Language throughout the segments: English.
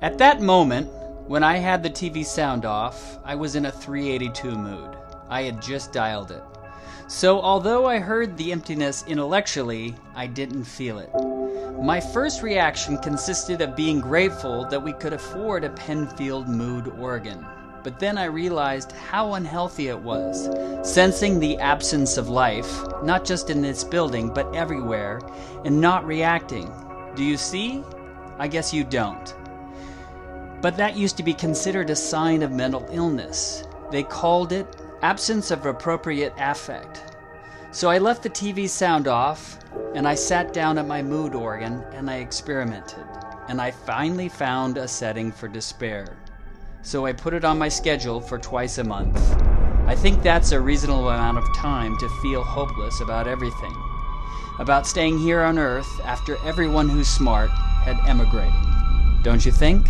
At that moment, when I had the TV sound off, I was in a 382 mood. I had just dialed it. So, although I heard the emptiness intellectually, I didn't feel it. My first reaction consisted of being grateful that we could afford a Penfield mood organ. But then I realized how unhealthy it was, sensing the absence of life, not just in this building, but everywhere, and not reacting. Do you see? I guess you don't. But that used to be considered a sign of mental illness. They called it absence of appropriate affect. So I left the TV sound off and I sat down at my mood organ and I experimented. And I finally found a setting for despair. So I put it on my schedule for twice a month. I think that's a reasonable amount of time to feel hopeless about everything. About staying here on Earth after everyone who's smart had emigrated. Don't you think?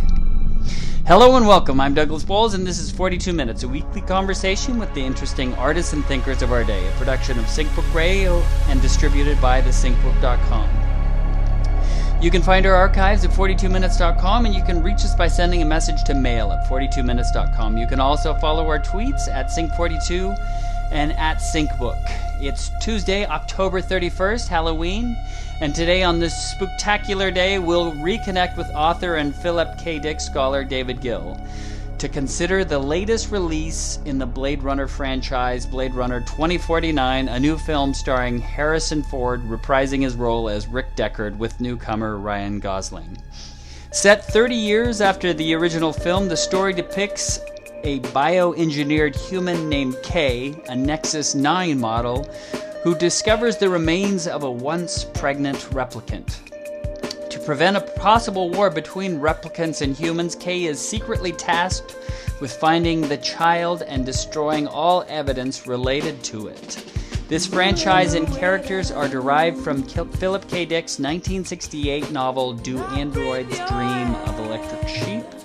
Hello and welcome. I'm Douglas Bowles, and this is 42 Minutes, a weekly conversation with the interesting artists and thinkers of our day, a production of SyncBook Radio and distributed by thesyncbook.com. You can find our archives at 42minutes.com, and you can reach us by sending a message to mail at 42minutes.com. You can also follow our tweets at Sync42 and at SyncBook. It's Tuesday, October 31st, Halloween, and today on this spectacular day, we'll reconnect with author and Philip K. Dick scholar David Gill to consider the latest release in the Blade Runner franchise, Blade Runner 2049, a new film starring Harrison Ford reprising his role as Rick Deckard with newcomer Ryan Gosling. Set 30 years after the original film, the story depicts a bioengineered human named K, a Nexus 9 model, who discovers the remains of a once pregnant replicant. To prevent a possible war between replicants and humans, K is secretly tasked with finding the child and destroying all evidence related to it. This franchise and characters are derived from Philip K. Dick's 1968 novel Do Androids Dream of Electric Sheep?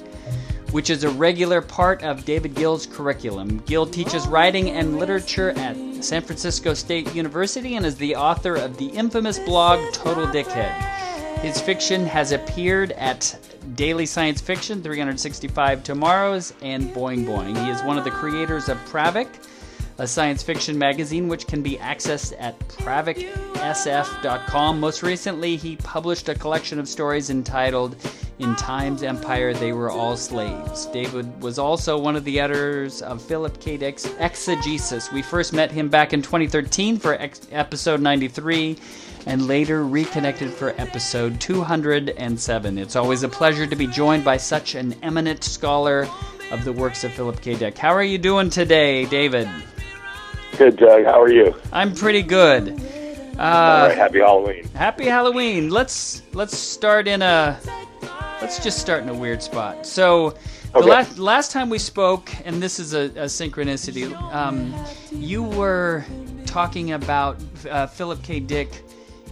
Which is a regular part of David Gill's curriculum. Gill teaches writing and literature at San Francisco State University and is the author of the infamous blog Total Dickhead. His fiction has appeared at Daily Science Fiction, 365 Tomorrows, and Boing Boing. He is one of the creators of Pravik, a science fiction magazine which can be accessed at praviksf.com. Most recently, he published a collection of stories entitled in Time's Empire, they were all slaves. David was also one of the editors of Philip K. Dick's Exegesis. We first met him back in 2013 for ex- episode 93 and later reconnected for episode 207. It's always a pleasure to be joined by such an eminent scholar of the works of Philip K. Dick. How are you doing today, David? Good, Doug. How are you? I'm pretty good. Uh, All right, happy Halloween. Happy Halloween. Let's let's start in a let's just start in a weird spot. So, the Okay. last last time we spoke, and this is a, a synchronicity, um, you were talking about uh, Philip K. Dick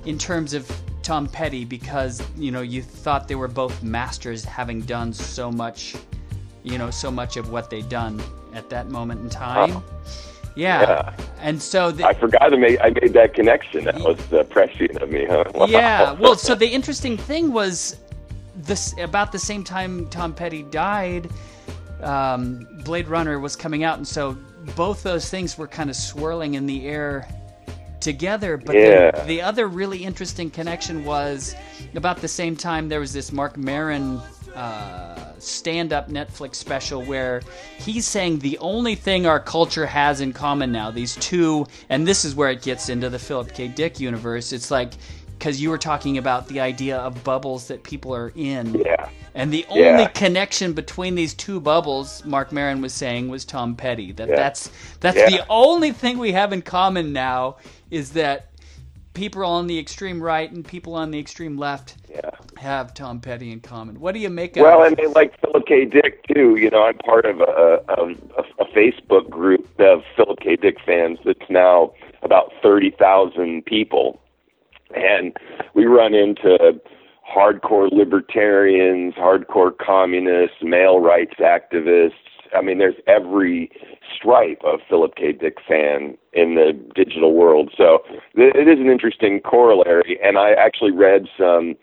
in terms of Tom Petty because you know you thought they were both masters, having done so much, you know, so much of what they'd done at that moment in time. Oh. Yeah. Yeah. and so the, I forgot to make I made that connection. That was uh, prescient of me, huh? Wow. Yeah. Well, so the interesting thing was this about the same time Tom Petty died, um, Blade Runner was coming out, and so both those things were kind of swirling in the air together. But Yeah. the, the other really interesting connection was about the same time there was this Marc Maron uh, stand-up Netflix special where he's saying the only thing our culture has in common now, these two, and this is where it gets into the Philip K. Dick universe. It's like because you were talking about the idea of bubbles that people are in. Yeah. And the only Yeah. connection between these two bubbles, Marc Maron was saying, was Tom Petty. That Yeah. that's that's Yeah. the only thing we have in common now is that people on the extreme right and people on the extreme left Yeah. have Tom Petty in common. What do you make of? Well, and they like Philip K. Dick too. You know, I'm part of a, a, um, a, a Facebook group of Philip K. Dick fans that's now about thirty thousand people, and we run into hardcore libertarians, hardcore communists, male rights activists. I mean, there's every stripe of Philip K. Dick fan in the digital world. So it is an interesting corollary. And I actually read some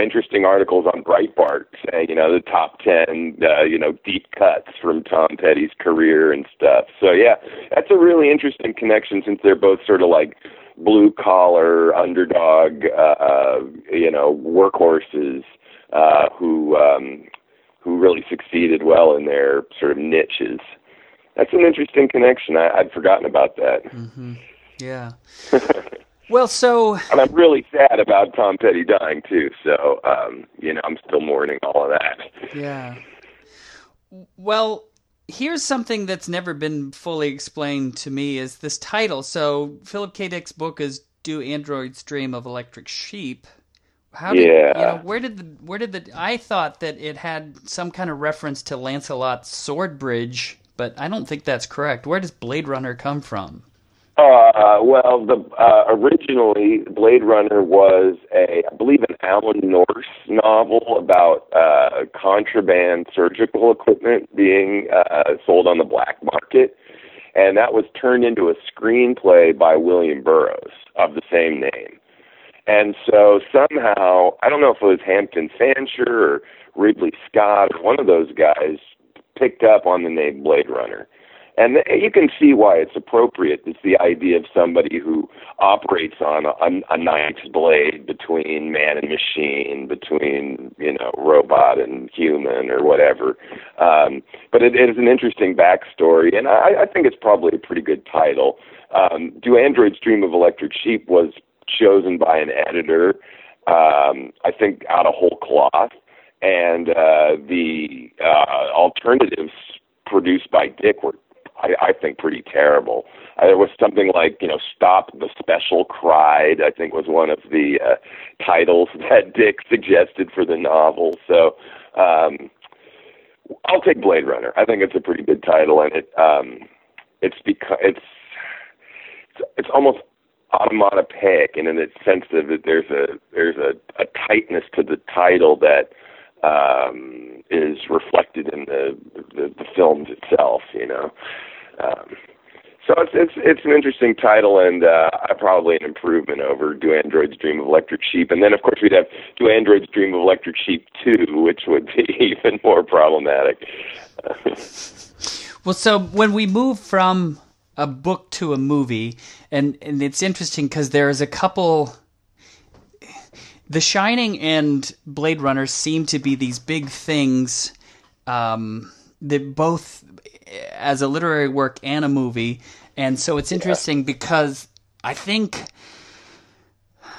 interesting articles on Breitbart saying, you know, the top 10, uh, you know, deep cuts from Tom Petty's career and stuff. So, yeah, that's a really interesting connection since they're both sort of like blue collar, underdog, uh, you know, workhorses uh, who, um, who really succeeded well in their sort of niches. That's an interesting connection. I, I'd forgotten about that. Mm-hmm. Yeah. Well, so and I'm really sad about Tom Petty dying too. So, um, you know, I'm still mourning all of that. Yeah. Well, here's something that's never been fully explained to me: is this title. So, Philip K. Dick's book is "Do Androids Dream of Electric Sheep." How did yeah. you know where did the where did the I thought that it had some kind of reference to Lancelot's sword bridge, but I don't think that's correct. Where does Blade Runner come from? Uh, well, the uh, originally Blade Runner was a, I believe, an Alan Nourse novel about uh, contraband surgical equipment being uh, sold on the black market, and that was turned into a screenplay by William Burroughs of the same name. And so somehow, I don't know if it was Hampton Fancher or Ridley Scott or one of those guys picked up on the name Blade Runner and you can see why it's appropriate. It's the idea of somebody who operates on a, a knife's blade between man and machine, between you know robot and human or whatever. Um, but it, it is an interesting backstory, and I, I think it's probably a pretty good title. Um, Do Androids Dream of Electric Sheep was chosen by an editor, um, I think, out of whole cloth, and uh, the uh, alternatives produced by Dick were I, I think pretty terrible. Uh, there was something like you know "Stop the Special Cried." I think was one of the uh, titles that Dick suggested for the novel. So um, I'll take Blade Runner. I think it's a pretty good title, and it um, it's because it's it's, almost onomatopoeic in the sense that there's a there's a, a tightness to the title that um, is reflected in the, the the films itself. You know, um, so it's it's it's an interesting title and uh, probably an improvement over Do Androids Dream of Electric Sheep, and then of course we'd have Do Androids Dream of Electric Sheep two, which would be even more problematic. well, so when we move from a book to a movie, and and it's interesting because there's a couple. The Shining and Blade Runner seem to be these big things um, that both as a literary work and a movie, and so it's interesting yeah. because I think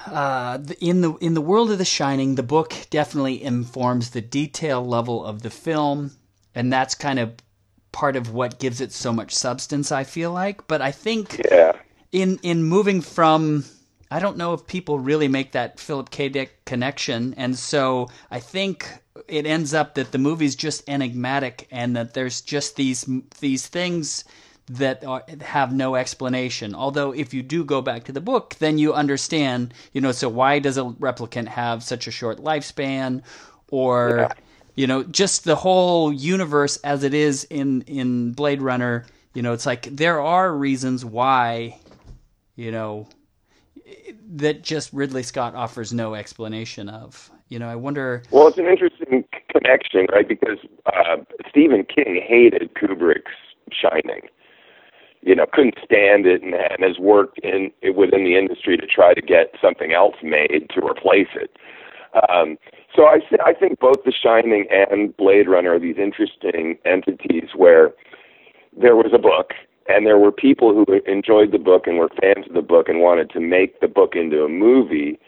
uh, in the in the world of The Shining, the book definitely informs the detail level of the film, and that's kind of part of what gives it so much substance. I feel like, but I think yeah. in in moving from I don't know if people really make that Philip K. Dick connection, and so I think it ends up that the movie's just enigmatic and that there's just these these things that are, have no explanation. Although if you do go back to the book, then you understand, you know, so why does a replicant have such a short lifespan or yeah. you know, just the whole universe as it is in in Blade Runner, you know, it's like there are reasons why you know that just Ridley Scott offers no explanation of. You know, I wonder. Well, it's an interesting connection, right? Because uh, Stephen King hated Kubrick's Shining. You know, couldn't stand it, and, and has worked in within the industry to try to get something else made to replace it. Um, so I, I think both The Shining and Blade Runner are these interesting entities where there was a book and there were people who enjoyed the book and were fans of the book and wanted to make the book into a movie.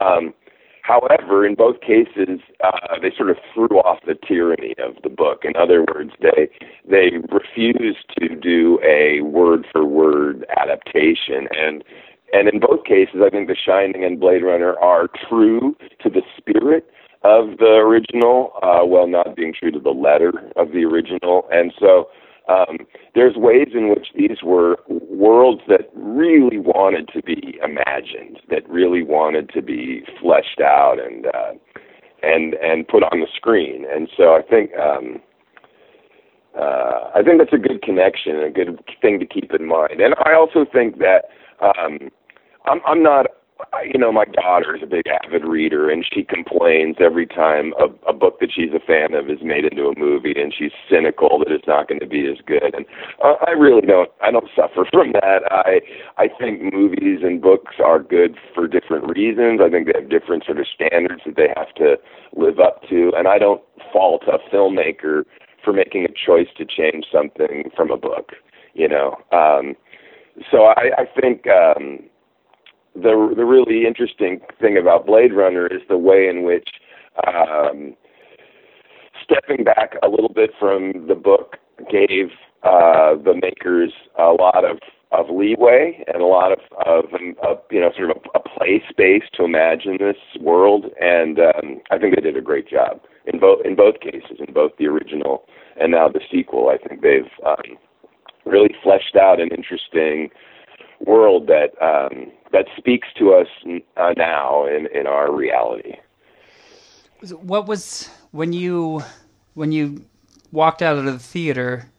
Um, however, in both cases, uh, they sort of threw off the tyranny of the book. In other words, they they refused to do a word for word adaptation and. And in both cases, I think The Shining and Blade Runner are true to the spirit of the original, uh, while not being true to the letter of the original. And so, um, there's ways in which these were worlds that really wanted to be imagined, that really wanted to be fleshed out and uh, and and put on the screen. And so I think um, uh, I think that's a good connection and a good thing to keep in mind. And I also think that um, I'm, I'm not you know, my daughter is a big avid reader, and she complains every time a, a book that she's a fan of is made into a movie, and she's cynical that it's not going to be as good. And uh, I really don't, I don't suffer from that. I, I think movies and books are good for different reasons. I think they have different sort of standards that they have to live up to, and I don't fault a filmmaker for making a choice to change something from a book. You know, um, so I, I think. Um, the the really interesting thing about Blade Runner is the way in which um, stepping back a little bit from the book gave uh, the makers a lot of of leeway and a lot of of, of you know sort of a, a play space to imagine this world, and um, I think they did a great job in both in both cases, in both the original and now the sequel. I think they've um, really fleshed out an interesting world that um, that speaks to us uh, now in, in our reality. What was when you when you walked out of the theater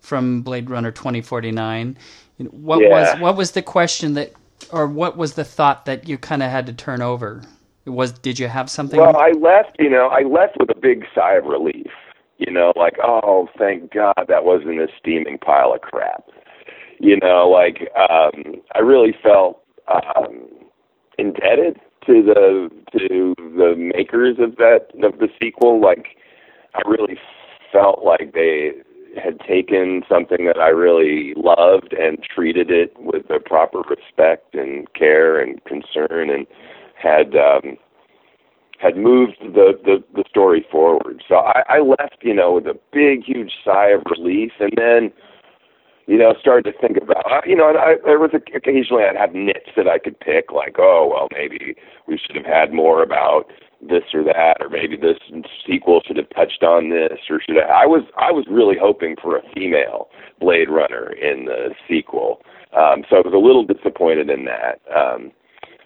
from Blade Runner twenty forty nine? What yeah. was what was the question that, or what was the thought that you kind of had to turn over? Was did you have something? Well, I left. You know, I left with a big sigh of relief. You know, like oh, thank God that wasn't a steaming pile of crap you know, like um, I really felt um, indebted to the to the makers of that of the sequel. Like I really felt like they had taken something that I really loved and treated it with the proper respect and care and concern and had um had moved the, the the story forward. So I, I left, you know, with a big, huge sigh of relief, and then you know, started to think about, you know, and I, there was a, occasionally I'd have nits that I could pick, like, oh, well, maybe we should have had more about this or that, or maybe this sequel should have touched on this, or should have, I was I was really hoping for a female Blade Runner in the sequel, um, so I was a little disappointed in that. Um,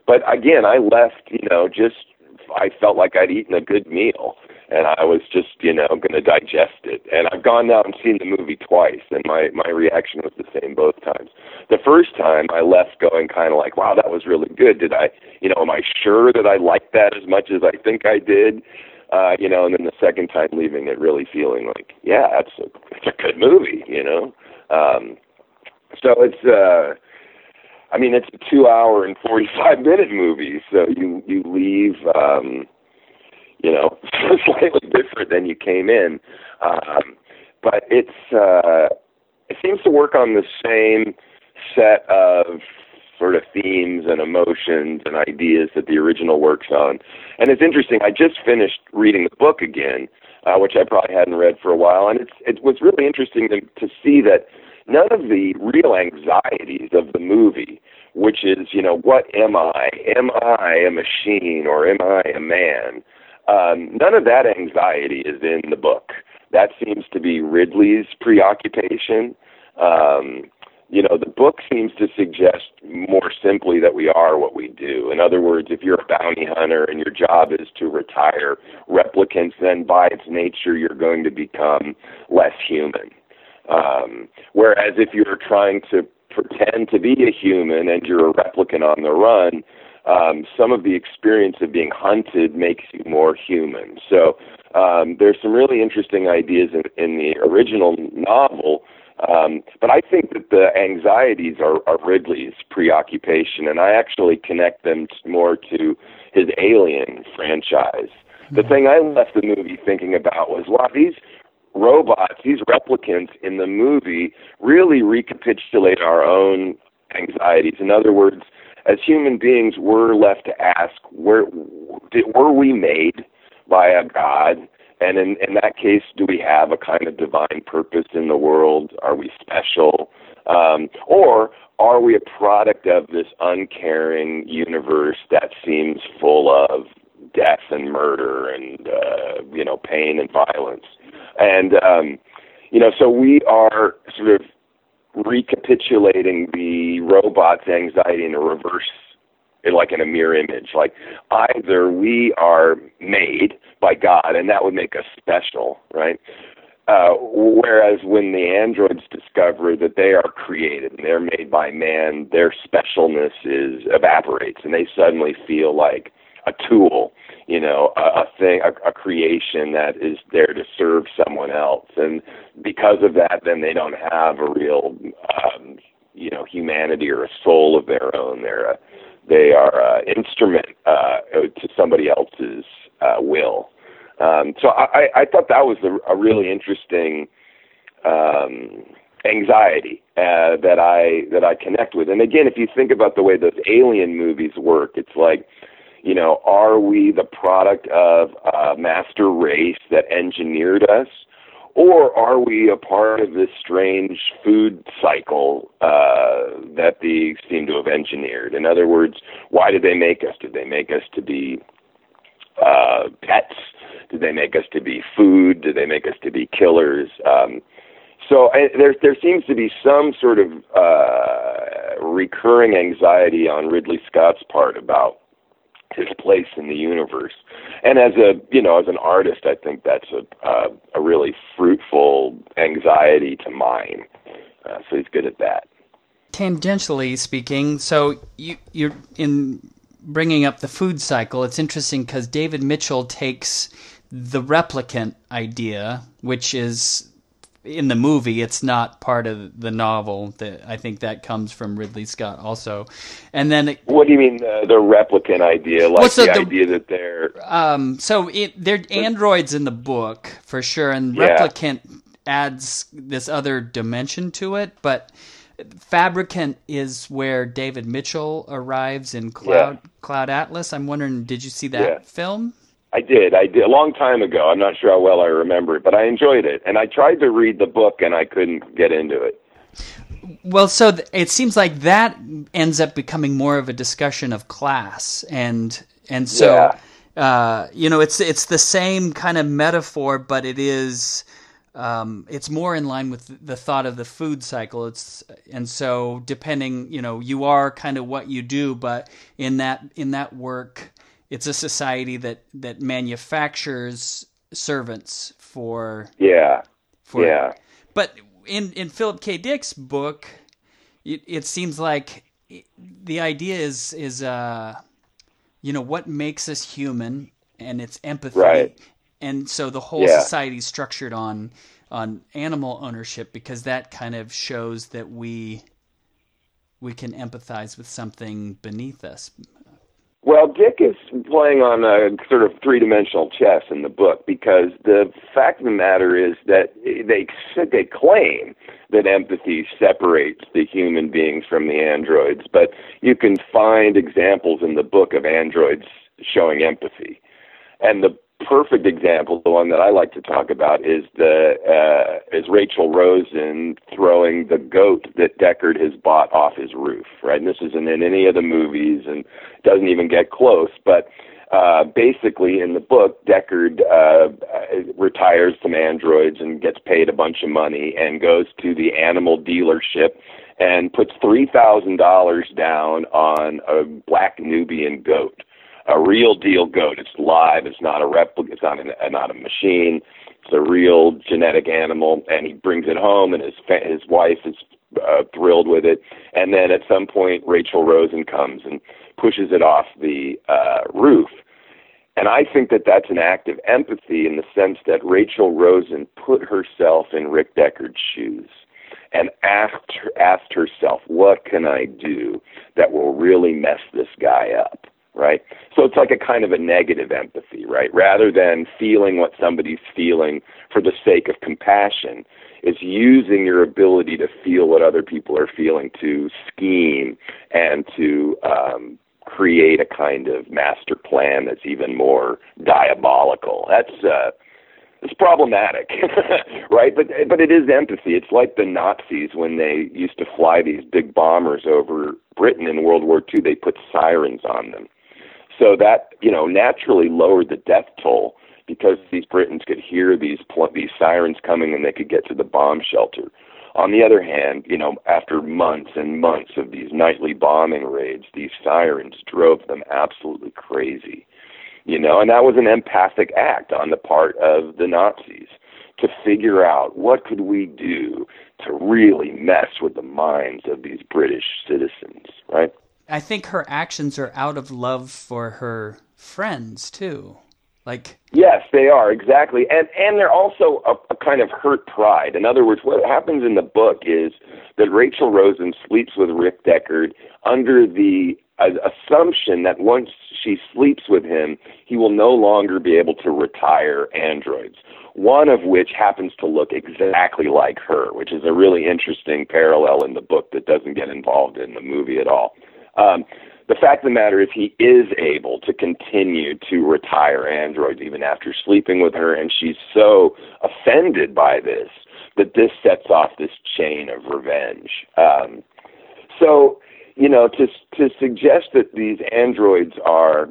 but again, I left, you know, just I felt like I'd eaten a good meal and I was just, you know, going to digest it. And I've gone now and seen the movie twice, and my my reaction was the same both times. The first time I left going kind of like, wow, that was really good. Did I, you know, am I sure that I liked that as much as I think I did? Uh, you know, and then the second time leaving it really feeling like, yeah, that's a it's a good movie, you know. Um, so it's uh I mean it's a two hour and forty five minute movie, so you you leave um you know, slightly different than you came in. Um, but it's uh, it seems to work on the same set of sort of themes and emotions and ideas that the original works on. And it's interesting. I just finished reading the book again, uh, which I probably hadn't read for a while, and it's it was really interesting to, to see that none of the real anxieties of the movie, which is you know what am I? Am I a machine or am I a man? Um, none of that anxiety is in the book. That seems to be Ridley's preoccupation. Um, you know, the book seems to suggest more simply that we are what we do. In other words, if you're a bounty hunter and your job is to retire replicants, then by its nature you're going to become less human. Um, whereas if you're trying to pretend to be a human and you're a replicant on the run, um, some of the experience of being hunted makes you more human. So um, there's some really interesting ideas in, in the original novel. Um, but I think that the anxieties are, are Ridley's preoccupation, and I actually connect them more to his Alien franchise. The thing I left the movie thinking about was, wow, these robots, these replicants in the movie really recapitulate our own anxieties. In other words, as human beings, we're left to ask, where did, were we made by a God? And in, in that case, do we have a kind of divine purpose in the world? Are we special? Um, or are we a product of this uncaring universe that seems full of death and murder and uh, you know pain and violence? And um, you know, so we are sort of recapitulating the robot's anxiety in a reverse like in a mirror image. Like either we are made by god and that would make us special right? Uh, whereas when the androids discover that they are created and they're made by man, their specialness is evaporates, and they suddenly feel like a tool, you know, a, a thing, a, a creation that is there to serve someone else, and because of that, then they don't have a real, um, you know, humanity or a soul of their own. They're a, they are an instrument uh, to somebody else's uh, will. Um, so I, I thought that was a, a really interesting um, anxiety uh, that I that I connect with. And again, if you think about the way those alien movies work, it's like, you know, are we the product of a master race that engineered us, or are we a part of this strange food cycle uh, that they seem to have engineered? In other words, why did they make us? Did they make us to be uh, pets? Did they make us to be food? Did they make us to be killers? Um, so I, there there seems to be some sort of uh, recurring anxiety on Ridley Scott's part about his place in the universe. And as a you know as an artist, I think that's a uh, a really fruitful anxiety to mine. Uh, so he's good at that. Tangentially speaking, so you you're in bringing up the food cycle. It's interesting because David Mitchell takes the replicant idea, which is in the movie, it's not part of the novel. That I think that comes from Ridley Scott also. And then, it, what do you mean the, the replicant idea? Like the, the, idea that they're um, so it, they're androids in the book for sure, and yeah. replicant adds this other dimension to it, but. Fabricant is where David Mitchell arrives in Cloud yeah. Cloud Atlas. I'm wondering, did you see that yeah. film? I did. I did a long time ago. I'm not sure how well I remember it, but I enjoyed it. And I tried to read the book and I couldn't get into it. Well, so th- it seems like that ends up becoming more of a discussion of class, and and so yeah. uh, you know it's it's the same kind of metaphor, but it is um, it's more in line with the thought of the food cycle. It's and so depending, you know, you are kind of what you do, but in that in that work, it's a society that that manufactures servants for yeah. for, yeah. But in in philip k. Dick's book it, it seems like the idea is is uh you know what makes us human and it's empathy. Right. and so the whole yeah. society is structured on on animal ownership because that kind of shows that we we can empathize with something beneath us well, Dick is playing on a sort of three-dimensional chess in the book because the fact of the matter is that they they claim that empathy separates the human beings from the androids, but you can find examples in the book of androids showing empathy. And the perfect example, the one that I like to talk about, is the uh, is Rachel Rosen throwing the goat that Deckard has bought off his roof. Right, and this isn't in any of the movies and doesn't even get close. But uh, basically, in the book, Deckard uh, retires some androids and gets paid a bunch of money and goes to the animal dealership and puts three thousand dollars down on a black Nubian goat a real deal goat. It's live. It's not a replica. It's not a, not a machine. It's a real genetic animal, and he brings it home, and his his wife is uh, thrilled with it. And then at some point, Rachel Rosen comes and pushes it off the uh, roof. And I think that that's an act of empathy in the sense that Rachel Rosen put herself in Rick Deckard's shoes and asked asked herself, "What can I do that will really mess this guy up?" Right? So it's like a kind of a negative empathy, right? Rather than feeling what somebody's feeling for the sake of compassion, it's using your ability to feel what other people are feeling to scheme and to um, create a kind of master plan that's even more diabolical. That's uh, it's problematic, right? But but it is empathy. It's like the Nazis when they used to fly these big bombers over Britain in World War II. They put sirens on them so that you know naturally lowered the death toll because these Britons could hear these pl- these sirens coming and they could get to the bomb shelter. On the other hand, you know, after months and months of these nightly bombing raids, these sirens drove them absolutely crazy. You know, and that was an empathic act on the part of the Nazis. to figure out what could we do to really mess with the minds of these British citizens, right? I think her actions are out of love for her friends too. Like yes, they are exactly, and and they're also a, a kind of hurt pride. In other words, what happens in the book is that Rachel Rosen sleeps with Rick Deckard under the uh, assumption that once she sleeps with him, he will no longer be able to retire androids. One of which happens to look exactly like her, which is a really interesting parallel in the book that doesn't get involved in the movie at all. Um, the fact of the matter is he is able to continue to retire androids even after sleeping with her and she's so offended by this that this sets off this chain of revenge. Um, so you know to to suggest that these androids are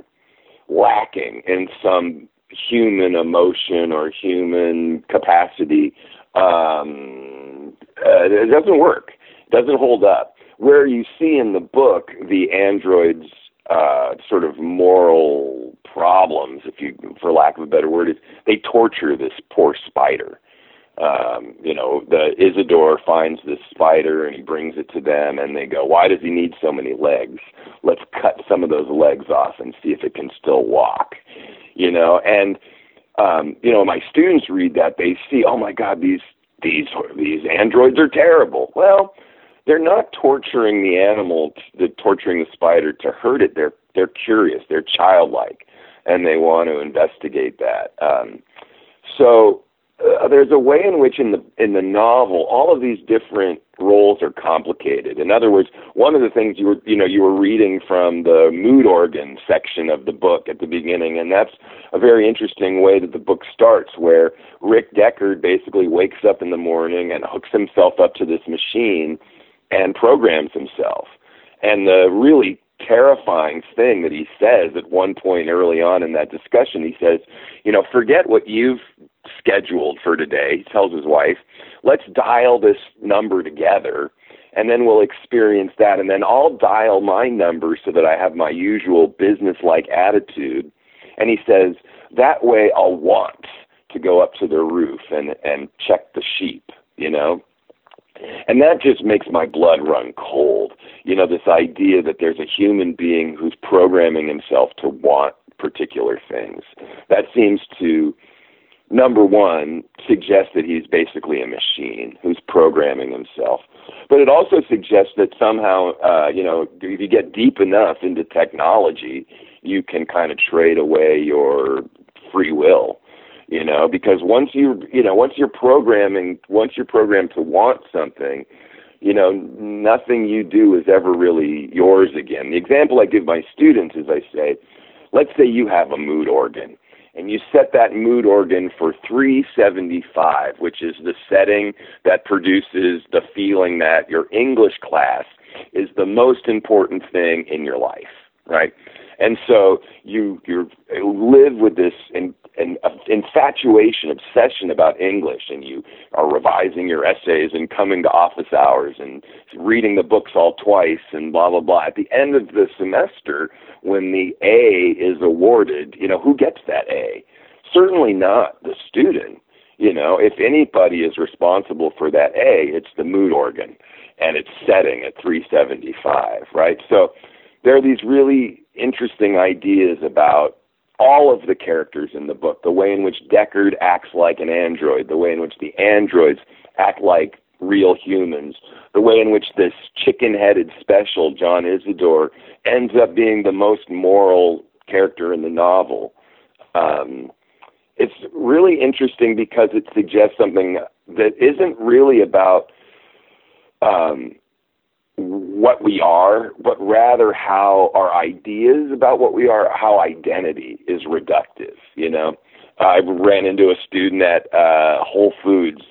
lacking in some human emotion or human capacity um, uh, it doesn't work. It doesn't hold up where you see in the book the androids uh, sort of moral problems, if you, for lack of a better word, is they torture this poor spider. Um, you know, the Isidore finds this spider and he brings it to them, and they go, "Why does he need so many legs? Let's cut some of those legs off and see if it can still walk." You know, and um, you know, my students read that they see, "Oh my God, these these these androids are terrible." Well, they're not torturing the animal, the torturing the spider to hurt it. They're they're curious, they're childlike, and they want to investigate that. Um, so uh, there's a way in which in the in the novel all of these different roles are complicated. In other words, one of the things you were you know you were reading from the mood organ section of the book at the beginning, and that's a very interesting way that the book starts, where Rick Deckard basically wakes up in the morning and hooks himself up to this machine and programs himself. And the really terrifying thing that he says at one point early on in that discussion, he says, you know, forget what you've scheduled for today, he tells his wife, let's dial this number together and then we'll experience that and then I'll dial my number so that I have my usual business like attitude. And he says, that way I'll want to go up to the roof and and check the sheep, you know. And that just makes my blood run cold. You know, this idea that there's a human being who's programming himself to want particular things. That seems to, number one, suggest that he's basically a machine who's programming himself. But it also suggests that somehow, uh, you know, if you get deep enough into technology, you can kind of trade away your free will you know because once you you know once you're programming once you're programmed to want something you know nothing you do is ever really yours again. The example i give my students is i say let's say you have a mood organ and you set that mood organ for 375 which is the setting that produces the feeling that your english class is the most important thing in your life right? And so you you live with this in, uh, infatuation, obsession about English, and you are revising your essays and coming to office hours and reading the books all twice and blah blah blah. At the end of the semester, when the A is awarded, you know who gets that A? Certainly not the student. You know, if anybody is responsible for that A, it's the mood organ, and it's setting at 375, right? So there are these really interesting ideas about all of the characters in the book, the way in which Deckard acts like an android, the way in which the androids act like real humans, the way in which this chicken headed special, John Isidore, ends up being the most moral character in the novel. Um, it's really interesting because it suggests something that isn't really about um, what we are, but rather how our ideas about what we are, how identity is reductive. You know, I ran into a student at uh, Whole Foods,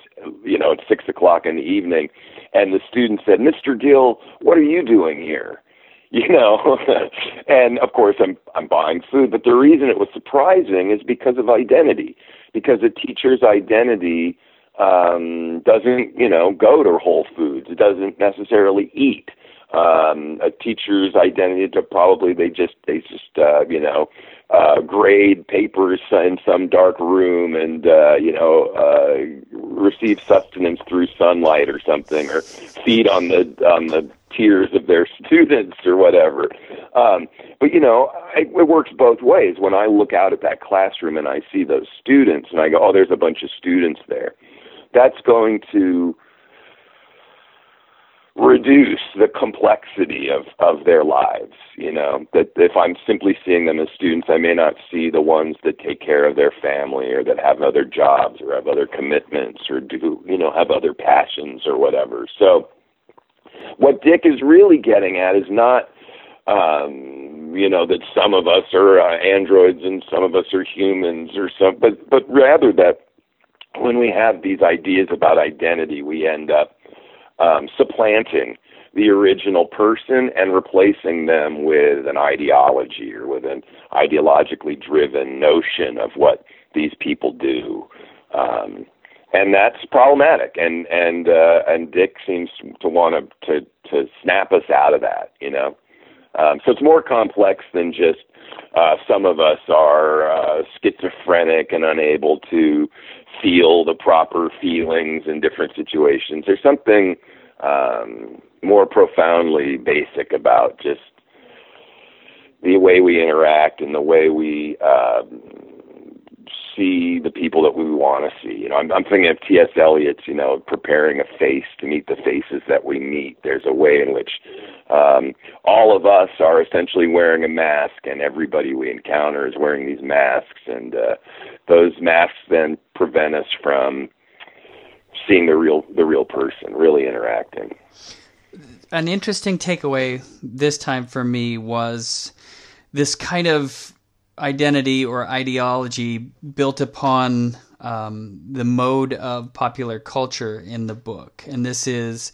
you know, at six o'clock in the evening, and the student said, "Mr. Gill, what are you doing here?" You know, and of course I'm I'm buying food, but the reason it was surprising is because of identity, because a teacher's identity um, doesn't, you know, go to Whole Foods. It doesn't necessarily eat. Um, a teacher's identity to probably they just they just uh, you know uh, grade papers in some dark room and uh, you know uh, receive sustenance through sunlight or something, or feed on the on the tears of their students or whatever. Um, but you know, I, it works both ways. When I look out at that classroom and I see those students, and I go, "Oh, there's a bunch of students there," that's going to reduce the complexity of of their lives you know? That if i'm simply seeing them as students i may not see the ones that take care of their family or that have other jobs or have other commitments or do you know have other passions or whatever. So what dick is really getting at is not um you know that some of us are uh, androids and some of us are humans or some but but rather that when we have these ideas about identity we end up um, supplanting the original person and replacing them with an ideology or with an ideologically driven notion of what these people do. Um, and that's problematic. And and uh, and Dick seems to want to to snap us out of that. You know, um, so it's more complex than just uh, some of us are uh, schizophrenic and unable to feel the proper feelings in different situations. There's something um, more profoundly basic about just the way we interact and the way we um, see the people that we want to see. You know, I'm, I'm thinking of T.S. Eliot's, you know, preparing a face to meet the faces that we meet. There's a way in which um, all of us are essentially wearing a mask, and everybody we encounter is wearing these masks, and uh, those masks then prevent us from seeing the real the real person, really interacting. An interesting takeaway this time for me was this kind of identity or ideology built upon um, the mode of popular culture in the book, and this is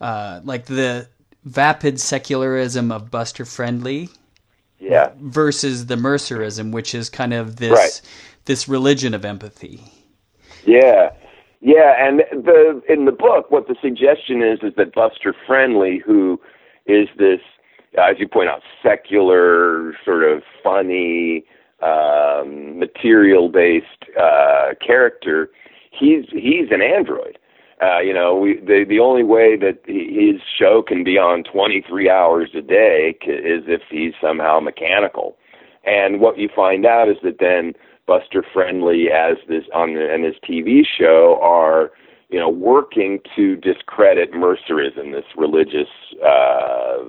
uh, like the vapid secularism of Buster Friendly, yeah, versus the Mercerism, which is kind of this right. this religion of empathy. Yeah, yeah, and the in the book, what the suggestion is is that Buster Friendly, who is this, as you point out, secular, sort of funny, um, material-based uh, character, he's he's an android. Uh, you know, we, the the only way that his show can be on 23 hours a day is if he's somehow mechanical. And what you find out is that then Buster Friendly as this on the, and his TV show are you know working to discredit Mercerism, this religious uh,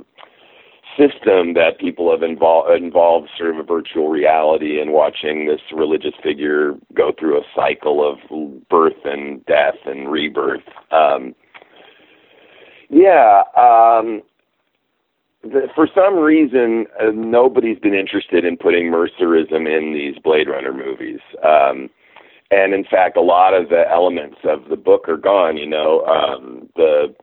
system that people have involved involved sort of a virtual reality and watching this religious figure go through a cycle of birth and death and rebirth. Um, yeah, um, the, for some reason, uh, nobody's been interested in putting Mercerism in these Blade Runner movies. Um, and in fact, a lot of the elements of the book are gone. You know, um, the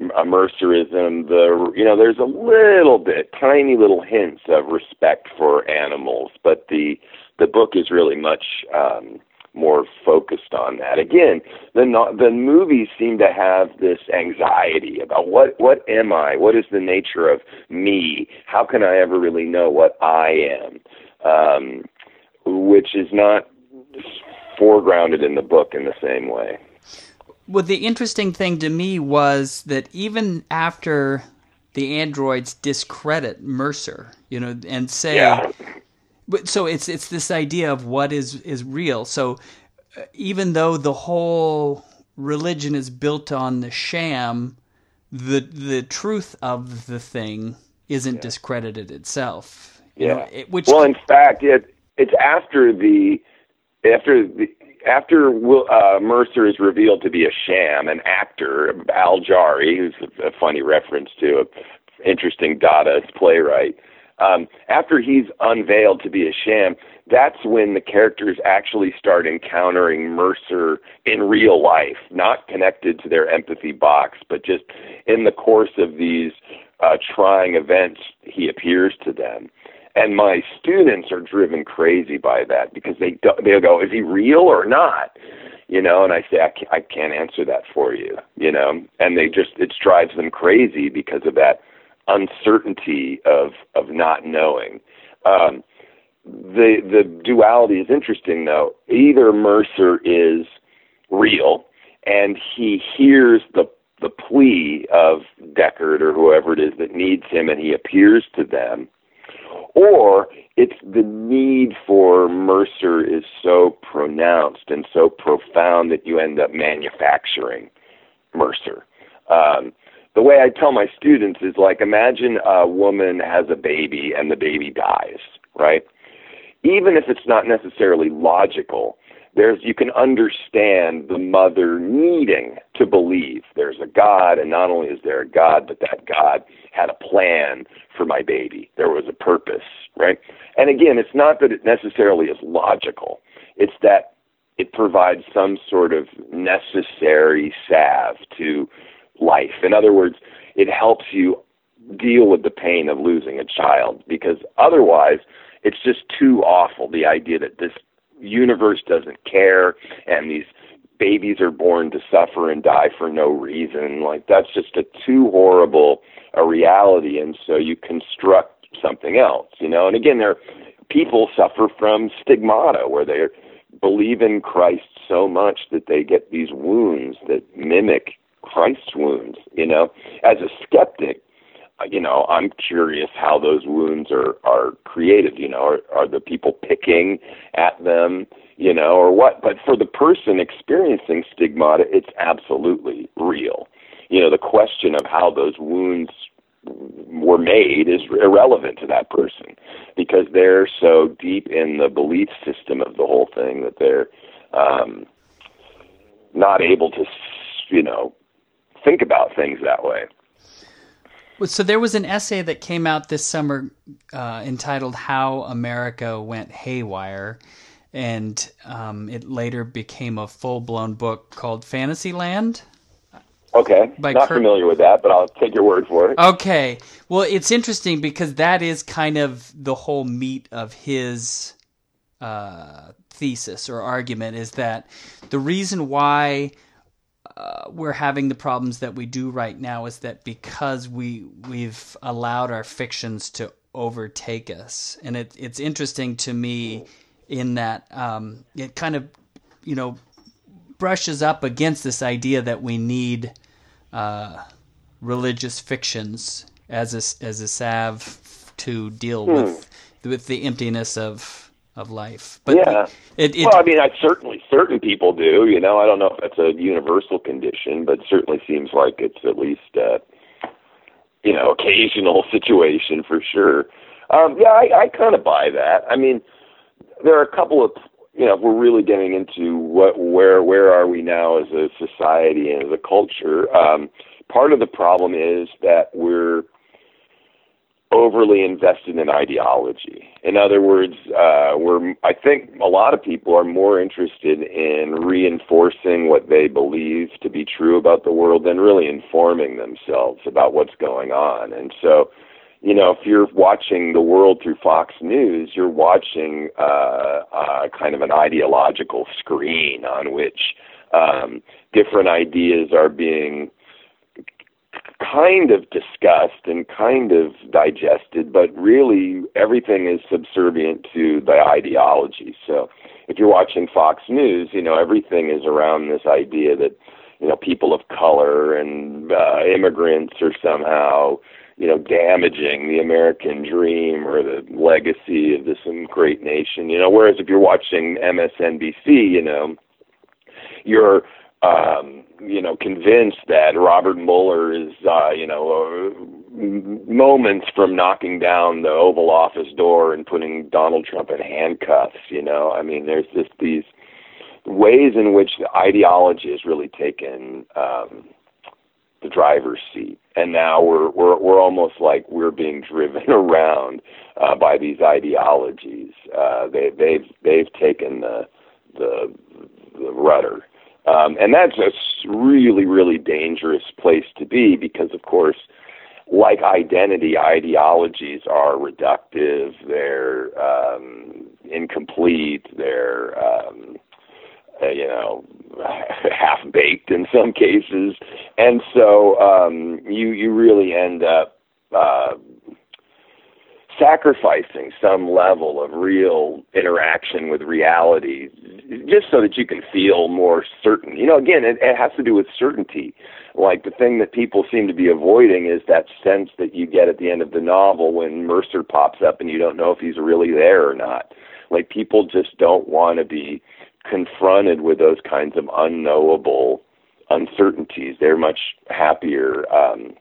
uh, Mercerism, the you know, there's a little bit, tiny little hints of respect for animals, but the the book is really much um, more focused on that. Again, the the movies seem to have this anxiety about what what am I? What is the nature of me? How can I ever really know what I am? Um, which is not foregrounded in the book in the same way. Well, the interesting thing to me was that even after the androids discredit Mercer, you know, and say yeah so it's it's this idea of what is is real. So uh, even though the whole religion is built on the sham, the the truth of the thing isn't yeah. discredited itself. Yeah. Know, it, which well, in fact, it it's after the after the after uh, Mercer is revealed to be a sham, an actor, Al Jarry, who's a, a funny reference to an interesting Dadaist playwright, um, after he's unveiled to be a sham, that's when the characters actually start encountering Mercer in real life, not connected to their empathy box, but just in the course of these uh, trying events, he appears to them. And my students are driven crazy by that because they they'll go, "Is he real or not?" You know, and I say, I can't, answer that for you. You know, and they just it drives them crazy because of that uncertainty of of not knowing. Um, the the duality is interesting though. Either Mercer is real and he hears the the plea of Deckard or whoever it is that needs him, and he appears to them, or it's the need for Mercer is so pronounced and so profound that you end up manufacturing Mercer. Um, the way I tell my students is like imagine a woman has a baby and the baby dies, right? Even if it's not necessarily logical, there's you can understand the mother needing to believe there's a God, and not only is there a God, but that God had a plan for my baby. There was a purpose, right? And again, it's not that it necessarily is logical. It's that it provides some sort of necessary salve to life. In other words, it helps you deal with the pain of losing a child because otherwise it's just too awful the idea that this universe doesn't care and these babies are born to suffer and die for no reason like that's just a too horrible a reality and so you construct something else you know and again there people suffer from stigmata where they believe in Christ so much that they get these wounds that mimic Christ's wounds. You know, as a skeptic, you know, I'm curious how those wounds are are created. You know, are, are the people picking at them? You know, or what? But for the person experiencing stigmata, it's absolutely real. You know, the question of how those wounds were made is irrelevant to that person because they're so deep in the belief system of the whole thing that they're um, not able to, you know, think about things that way. So there was an essay that came out this summer uh, entitled "How America Went Haywire," and um, it later became a full-blown book called Fantasyland. Okay, By not Kurt... familiar with that, but I'll take your word for it. Okay, well, it's interesting because that is kind of the whole meat of his uh, thesis or argument is that the reason why uh, we're having the problems that we do right now is that because we we've allowed our fictions to overtake us, and it, it's interesting to me in that um, it kind of you know brushes up against this idea that we need uh, religious fictions as a, as a salve to deal hmm. with with the emptiness of of life. But yeah. It, it, well, I mean, I certainly certain people do. You know, I don't know if that's a universal condition, but certainly seems like it's at least uh, you know occasional situation for sure. Um, yeah, I, I kind of buy that. I mean, there are a couple of you know, if we're really getting into what where where are we now as a society and as a culture. Um, part of the problem is that we're overly invested in ideology. In other words, uh, we're I think a lot of people are more interested in reinforcing what they believe to be true about the world than really informing themselves about what's going on. And so, you know, if you're watching the world through Fox News, you're watching uh, uh, kind of an ideological screen on which um, different ideas are being kind of discussed and kind of digested, but really everything is subservient to the ideology. So if you're watching Fox News, you know, everything is around this idea that, you know, people of color and uh, immigrants are somehow, you know, damaging the American dream or the legacy of this great nation. You know, whereas if you're watching MSNBC, you know, you're um, you know, convinced that Robert Mueller is, uh, you know, uh, moments from knocking down the Oval Office door and putting Donald Trump in handcuffs. You know, I mean, there's just these ways in which the ideology has really taken um, the driver's seat, and now we're we're we're almost like we're being driven around uh, by these ideologies. Uh, they they've they've taken the the the rudder um, and that's a really, really dangerous place to be because, of course, like identity, ideologies are reductive, they're um, incomplete, they're, um, uh, you know, half baked in some cases. And so um, you, you really end up. Uh, sacrificing some level of real interaction with reality just so that you can feel more certain. You know, again, it, it has to do with certainty. Like the thing that people seem to be avoiding is that sense that you get at the end of the novel when Mercer pops up and you don't know if he's really there or not. Like people just don't want to be confronted with those kinds of unknowable uncertainties. They're much happier um,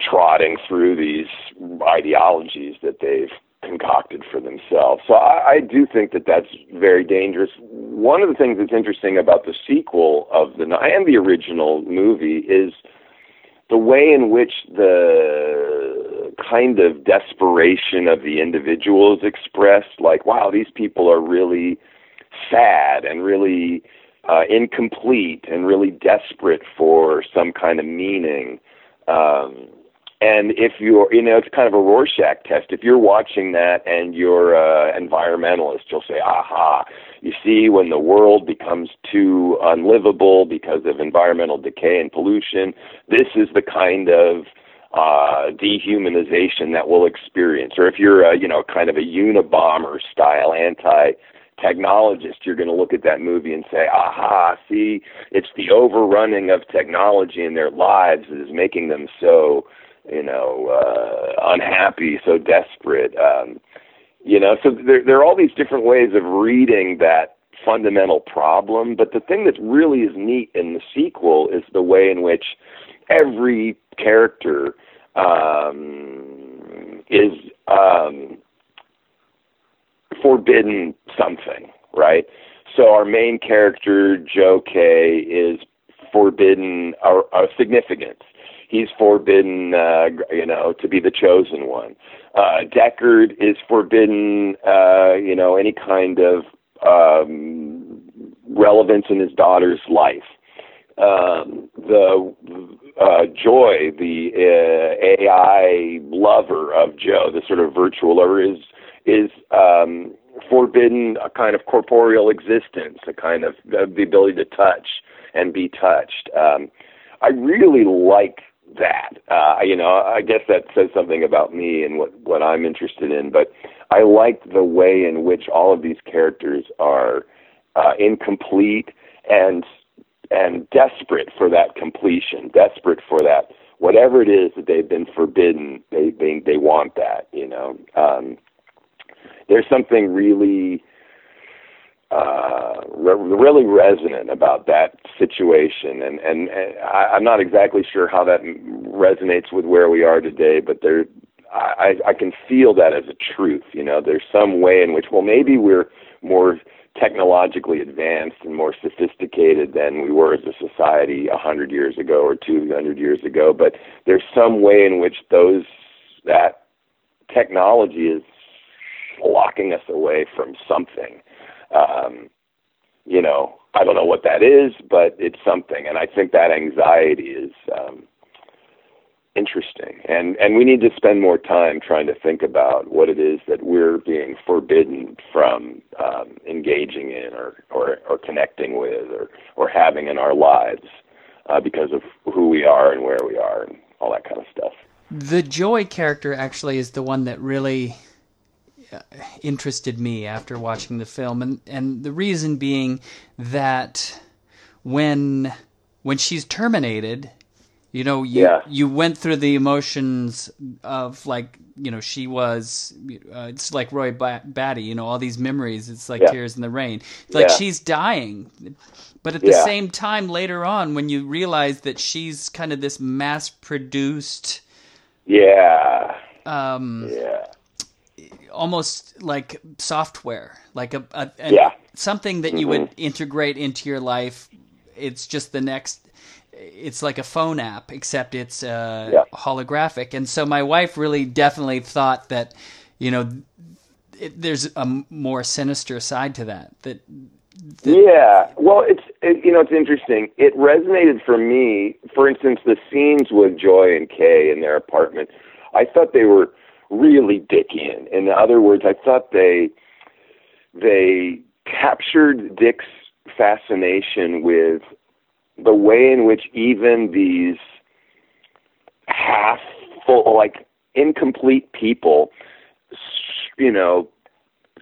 trotting through these ideologies that they've concocted for themselves. So I, I do think that that's very dangerous. One of the things that's interesting about the sequel of the and the original movie is the way in which the kind of desperation of the individual is expressed. Like, wow, these people are really sad and really uh, incomplete and really desperate for some kind of meaning. Um, and if you're, you know, it's kind of a Rorschach test. If you're watching that and you're an environmentalist, you'll say, aha, you see, when the world becomes too unlivable because of environmental decay and pollution, this is the kind of uh, dehumanization that we'll experience. Or if you're, a, you know, kind of a Unabomber style anti technologist, you're going to look at that movie and say, aha, see, it's the overrunning of technology in their lives that is making them so you know, uh, unhappy, so desperate. Um, you know, so there there are all these different ways of reading that fundamental problem. But the thing that really is neat in the sequel is the way in which every character um, is um, forbidden something, right? So our main character, Joe K, is forbidden our, our significance he's forbidden, uh, you know, to be the chosen one. Uh, Deckard is forbidden, uh, you know, any kind of um, relevance in his daughter's life. Um, the uh, Joi, the uh, AI lover of Joe, the sort of virtual lover, is is um, forbidden a kind of corporeal existence, a kind of uh, the ability to touch and be touched. Um, I really like that. Uh, you know, I guess that says something about me and what what I'm interested in. But I like the way in which all of these characters are uh, incomplete and and desperate for that completion, desperate for that whatever it is that they've been forbidden. They they they want that. You know, um, there's something really uh, re- really resonant about that situation, and and, and I, I'm not exactly sure how that resonates with where we are today, but there, I, I can feel that as a truth. You know, there's some way in which, well, maybe we're more technologically advanced and more sophisticated than we were as a society a hundred years ago or two hundred years ago, but there's some way in which those that technology is locking us away from something um, you know, I don't know what that is, but it's something, and I think that anxiety is um, interesting, and and we need to spend more time trying to think about what it is that we're being forbidden from um, engaging in, or, or or connecting with, or or having in our lives uh, because of who we are and where we are, and all that kind of stuff. The Joi character actually is the one that really interested me after watching the film, and and the reason being that when when she's terminated, you know, you yeah. you went through the emotions of like you know she was uh, it's like Roy Batty, you know, all these memories. It's like yeah. tears in the rain. It's like yeah. she's dying. But at the same time, later on, when you realize that she's kind of this mass-produced, yeah, um, yeah, almost like software, like a, a, yeah. something that you mm-hmm. would integrate into your life. It's just the next. It's like a phone app, except it's uh, yeah. holographic. And so my wife really definitely thought that, you know, it, there's a more sinister side to that. That, that yeah, well, it's it, you know it's interesting. It resonated for me. For instance, the scenes with Joi and Kay in their apartment. I thought they were really Dickian. In other words, I thought they they captured Dick's fascination with the way in which even these half full, like incomplete people, you know,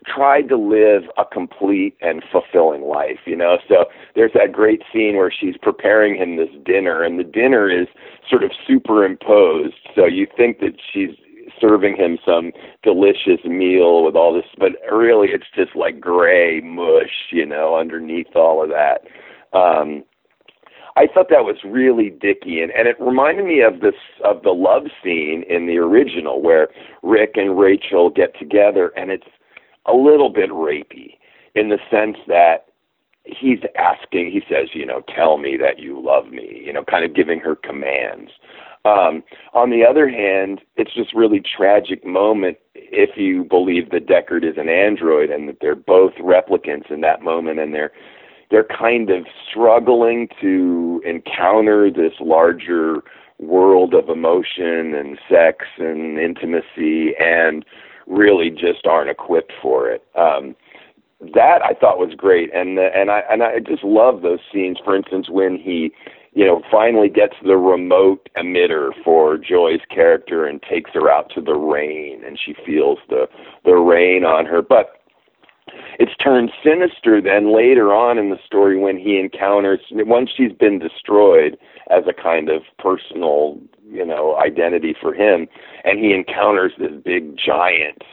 tried to live a complete and fulfilling life, you know. So there's that great scene where she's preparing him this dinner and the dinner is sort of superimposed. So you think that she's serving him some delicious meal with all this, but really it's just like gray mush, you know, underneath all of that. Um, I thought that was really dicky, and, and it reminded me of this of the love scene in the original where Rick and Rachel get together, and it's a little bit rapey in the sense that he's asking, he says, you know, tell me that you love me, you know, kind of giving her commands. Um, on the other hand, it's just really tragic moment if you believe that Deckard is an android and that they're both replicants in that moment and they're they're kind of struggling to encounter this larger world of emotion and sex and intimacy and really just aren't equipped for it. Um, that I thought was great, and the, and I and I just love those scenes. For instance, when he you know, finally gets the remote emitter for Joi's character and takes her out to the rain, and she feels the the rain on her. But it's turned sinister then later on in the story when he encounters once she's been destroyed as a kind of personal, you know, identity for him, and he encounters this big giant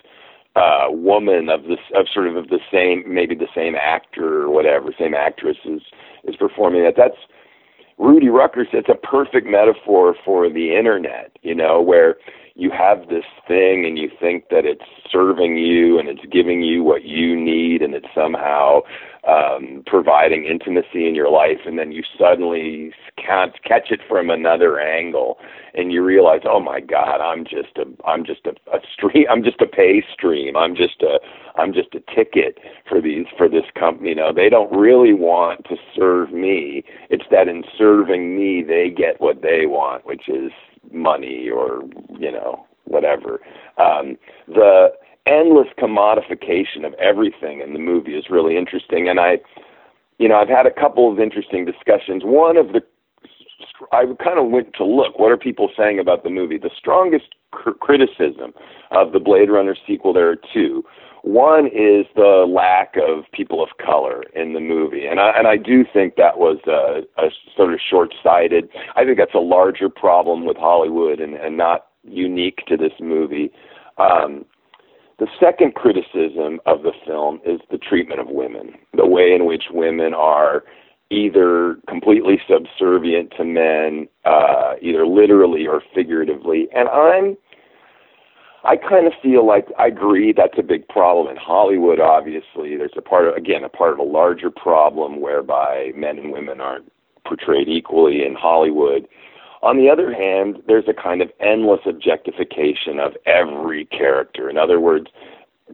uh woman of this of sort of of the same maybe the same actor or whatever same actress is is performing that that's Rudy Rucker says it's a perfect metaphor for the internet, you know, where you have this thing and you think that it's serving you and it's giving you what you need and it's somehow um, providing intimacy in your life, and then you suddenly can't catch it from another angle, and you realize, oh my God, I'm just a, I'm just a, a stream, I'm just a pay stream, I'm just a, I'm just a ticket for these, for this company. You know, they don't really want to serve me. It's that in serving me, they get what they want, which is money or you know whatever. Um, the endless commodification of everything in the movie is really interesting, and I, you know, I've had a couple of interesting discussions. One of the I kind of went to look what are people saying about the movie. The strongest cr- criticism of the Blade Runner sequel, there are two. One is the lack of people of color in the movie, and I and I do think that was a, a sort of short-sighted. I think that's a larger problem with Hollywood and, and not unique to this movie. Um, the second criticism of the film is the treatment of women, the way in which women are either completely subservient to men, uh, either literally or figuratively. And I'm I kind of feel like I agree that's a big problem in Hollywood. Obviously, there's a part of again a part of a larger problem whereby men and women aren't portrayed equally in Hollywood. On the other hand, there's a kind of endless objectification of every character. In other words,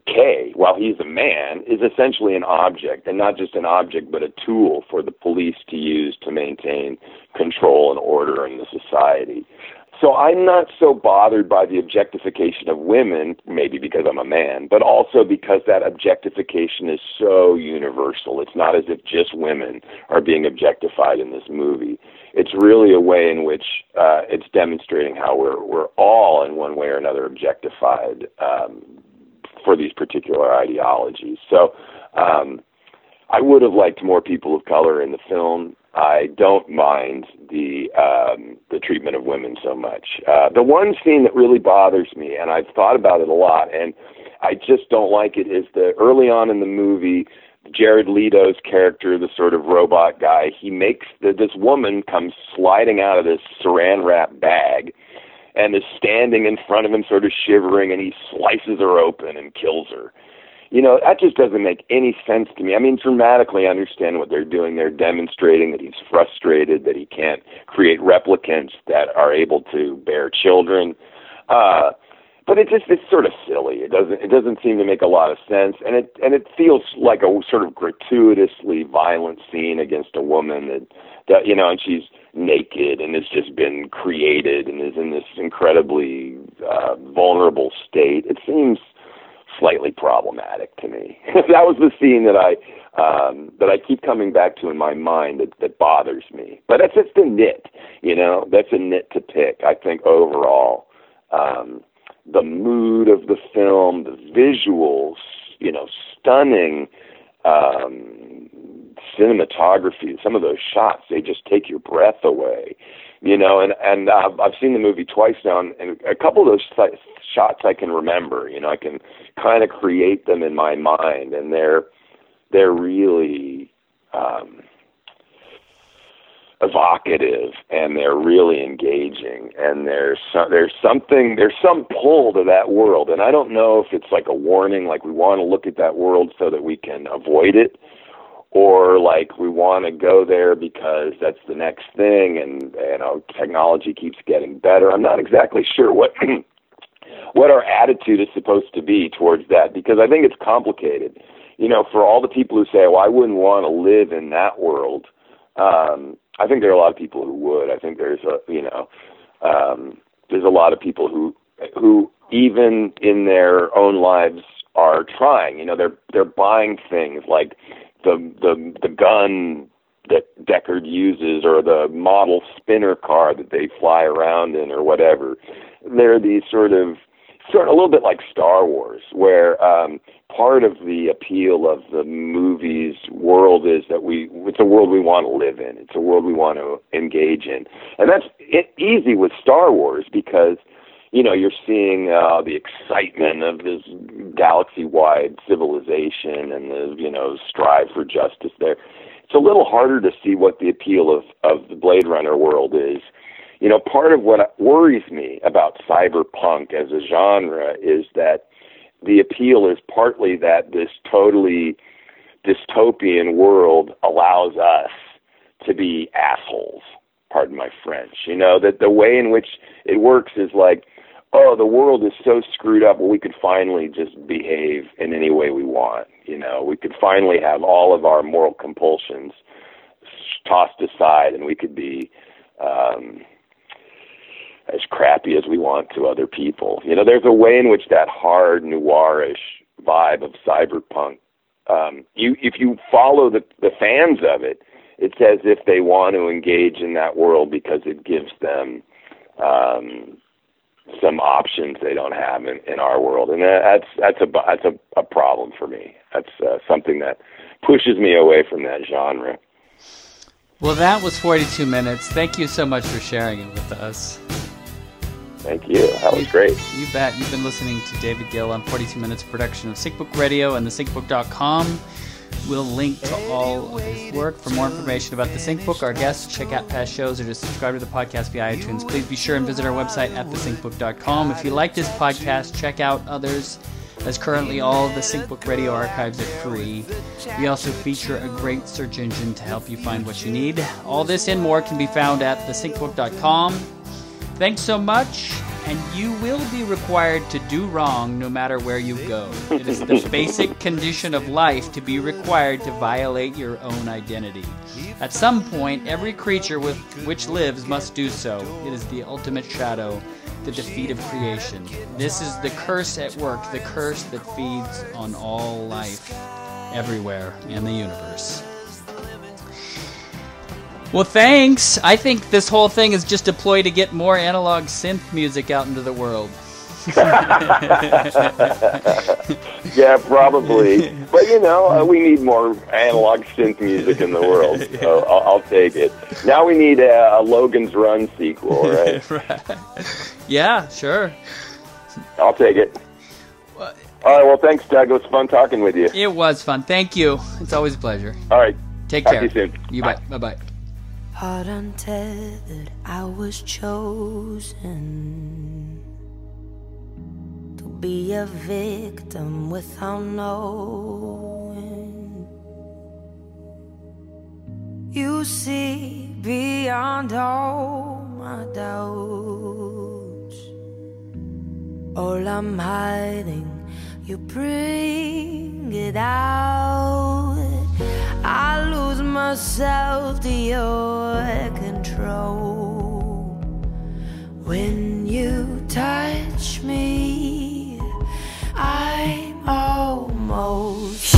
K, while he's a man, is essentially an object, and not just an object, but a tool for the police to use to maintain control and order in the society. So I'm not so bothered by the objectification of women, maybe because I'm a man, but also because that objectification is so universal. It's not as if just women are being objectified in this movie. It's really a way in which uh, it's demonstrating how we're we're all in one way or another objectified um, for these particular ideologies. So um, I would have liked more people of color in the film. I don't mind the um, the treatment of women so much. Uh, the one scene that really bothers me, and I've thought about it a lot, and I just don't like it, is the early on in the movie, Jared Leto's character, the sort of robot guy, he makes the, this woman come sliding out of this saran wrap bag and is standing in front of him, sort of shivering, and he slices her open and kills her you know, that just doesn't make any sense to me. I mean, dramatically, I understand what they're doing. They're demonstrating that he's frustrated, that he can't create replicants that are able to bear children. Uh, but it just it's sort of silly. It doesn't it doesn't seem to make a lot of sense, and it and it feels like a sort of gratuitously violent scene against a woman that that you know, and she's naked and has just been created and is in this incredibly uh, vulnerable state. It seems slightly problematic to me. that was the scene that I um, that I keep coming back to in my mind that, that bothers me. But that's just a nit, you know. That's a nit to pick. I think overall, um, the mood of the film, the visuals, you know stunning um, cinematography. Some of those shots they just take your breath away, you know. And and uh, I've seen the movie twice now, and, and a couple of those shots I can remember. You know, I can kind of create them in my mind, and they're they're really um, evocative and they're really engaging and there's some, there's something there's some pull to that world and I don't know if it's like a warning like we want to look at that world so that we can avoid it or like we want to go there because that's the next thing and you know technology keeps getting better I'm not exactly sure what what our attitude is supposed to be towards that because I think it's complicated you know for all the people who say well I wouldn't want to live in that world um I think there are a lot of people who would. I think there's a you know um, there's a lot of people who who even in their own lives are trying. You know, they're they're buying things like the the the gun that Deckard uses or the model spinner car that they fly around in or whatever. There are these sort of sort of a little bit like Star Wars, where um, part of the appeal of the movie's world is that we it's a world we want to live in. It's a world we want to engage in, and that's it, easy with Star Wars because you know you're seeing uh, the excitement of this galaxy-wide civilization and the you know strive for justice there. It's a little harder to see what the appeal of of the Blade Runner world is you know, part of what worries me about cyberpunk as a genre is that the appeal is partly that this totally dystopian world allows us to be assholes. Pardon my French. You know, that the way in which it works is like, oh, the world is so screwed up, well, we could finally just behave in any way we want. You know, we could finally have all of our moral compulsions tossed aside and we could be um, as crappy as we want to other people. You know, there's a way in which that hard noirish vibe of cyberpunk. Um, you, if you follow the the fans of it, it's as if they want to engage in that world because it gives them um, some options they don't have in, in our world, and that's that's a that's a, a problem for me. That's uh, something that pushes me away from that genre. Well, that was 42 minutes. Thank you so much for sharing it with us. Thank you. That was great. You bet. You've been listening to David Gill on 42 Minutes production of SyncBook Radio and thesyncbook.com. We'll link to all of his work. For more information about the SyncBook, our guests, check out past shows, or just subscribe to the podcast via iTunes. Please be sure and visit our website at thesyncbook.com. If you like this podcast, check out others, as currently all the SyncBook Radio archives are free. We also feature a great search engine to help you find what you need. All this and more can be found at thesyncbook.com. Thanks so much, and you will be required to do wrong no matter where you go. It is the basic condition of life to be required to violate your own identity. At some point, every creature with which lives must do so. It is the ultimate shadow, the defeat of creation. This is the curse at work, the curse that feeds on all life everywhere in the universe. Well, thanks. I think this whole thing is just a ploy to get more analog synth music out into the world. yeah, probably. But you know, uh, we need more analog synth music in the world, so I'll, I'll take it. Now we need a, a Logan's Run sequel, right? right? Yeah, sure. I'll take it. All right. Well, thanks, Doug. It was fun talking with you. It was fun. Thank you. It's always a pleasure. All right. Take Talk care. To you soon. You bet. Bye bye. Heart untethered, I was chosen to be a victim without knowing. You see beyond all my doubts. All I'm hiding, you bring it out. I lose myself to your control. When you touch me, I'm almost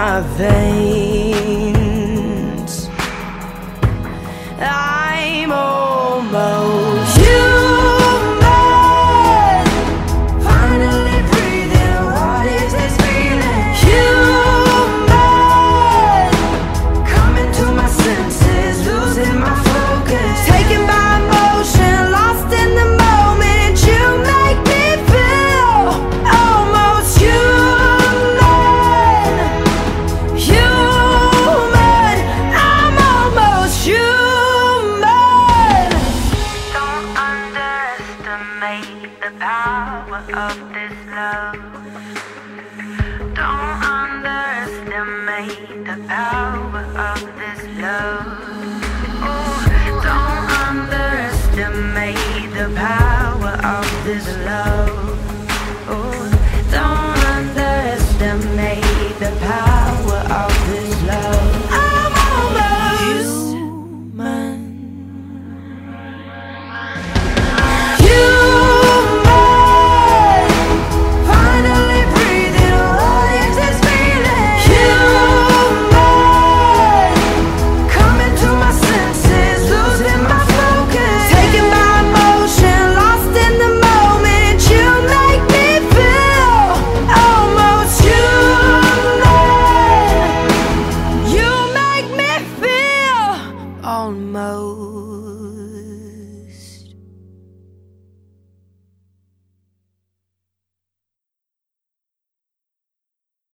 my veins.